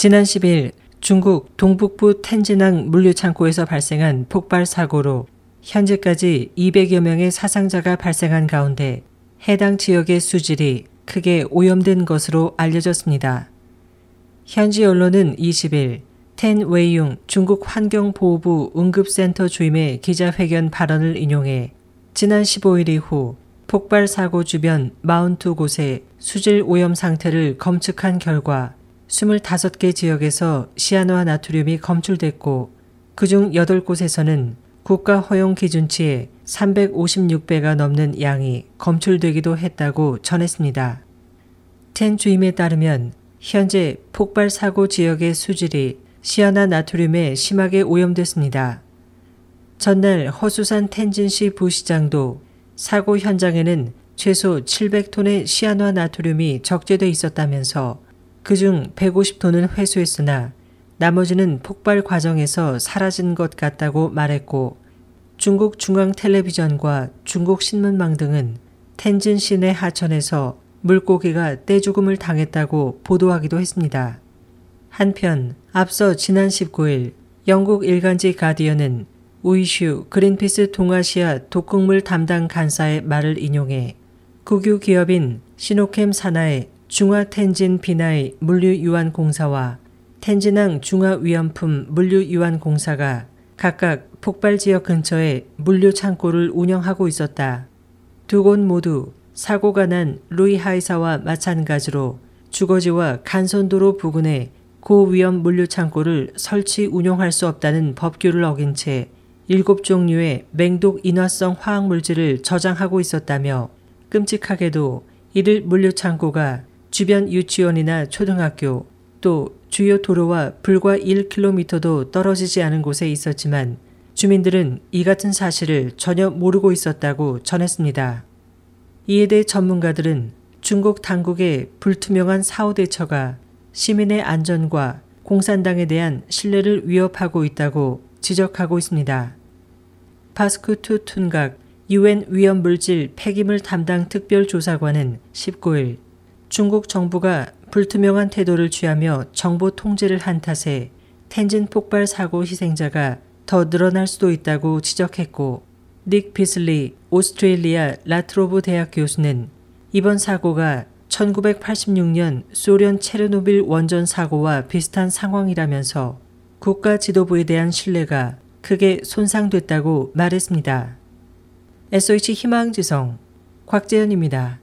지난 10일 중국 동북부 텐진항 물류창고에서 발생한 폭발 사고로 현재까지 200여 명의 사상자가 발생한 가운데 해당 지역의 수질이 크게 오염된 것으로 알려졌습니다. 현지 언론은 20일 텐 웨이융 중국 환경보호부 응급센터 주임의 기자회견 발언을 인용해 지난 15일 이후 폭발 사고 주변 42곳의 수질 오염 상태를 검측한 결과 25개 지역에서 시아노아 나트륨이 검출됐고 그중 8곳에서는 국가 허용 기준치의 356배가 넘는 양이 검출되기도 했다고 전했습니다. 텐 주임에 따르면 현재 폭발 사고 지역의 수질이 시아나 나트륨에 심하게 오염됐습니다. 전날 허수산 텐진시 부시장도 사고 현장에는 최소 700톤의 시아노아 나트륨이 적재돼 있었다면서 그중 150톤은 회수했으나 나머지는 폭발 과정에서 사라진 것 같다고 말했고 중국 중앙 텔레비전과 중국 신문망 등은 텐진 시내 하천에서 물고기가 떼죽음을 당했다고 보도하기도 했습니다. 한편 앞서 지난 19일 영국 일간지 가디언은 우이슈 그린피스 동아시아 독극물 담당 간사의 말을 인용해 국유 기업인 시노캠 산하의 중화 텐진 비나이 물류유한공사와 텐진항 중화위험품 물류유한공사가 각각 폭발 지역 근처에 물류 창고를 운영하고 있었다. 두 곳 모두 사고가 난 루이하이사와 마찬가지로 주거지와 간선도로 부근에 고위험 물류 창고를 설치 운용할 수 없다는 법규를 어긴 채 일곱 종류의 맹독 인화성 화학 물질을 저장하고 있었다며 끔찍하게도 이들 물류 창고가 주변 유치원이나 초등학교 또 주요 도로와 불과 1km도 떨어지지 않은 곳에 있었지만 주민들은 이 같은 사실을 전혀 모르고 있었다고 전했습니다. 이에 대해 전문가들은 중국 당국의 불투명한 사후 대처가 시민의 안전과 공산당에 대한 신뢰를 위협하고 있다고 지적하고 있습니다. 바스쿠트 툰작 유엔 위험물질 폐기물 담당 특별조사관은 19일 중국 정부가 불투명한 태도를 취하며 정보 통제를 한 탓에 텐진 폭발 사고 희생자가 더 늘어날 수도 있다고 지적했고 닉 비슬리 오스트레일리아 라트로브 대학 교수는 이번 사고가 1986년 소련 체르노빌 원전 사고와 비슷한 상황이라면서 국가 지도부에 대한 신뢰가 크게 손상됐다고 말했습니다. SOH 희망지성 곽재현입니다.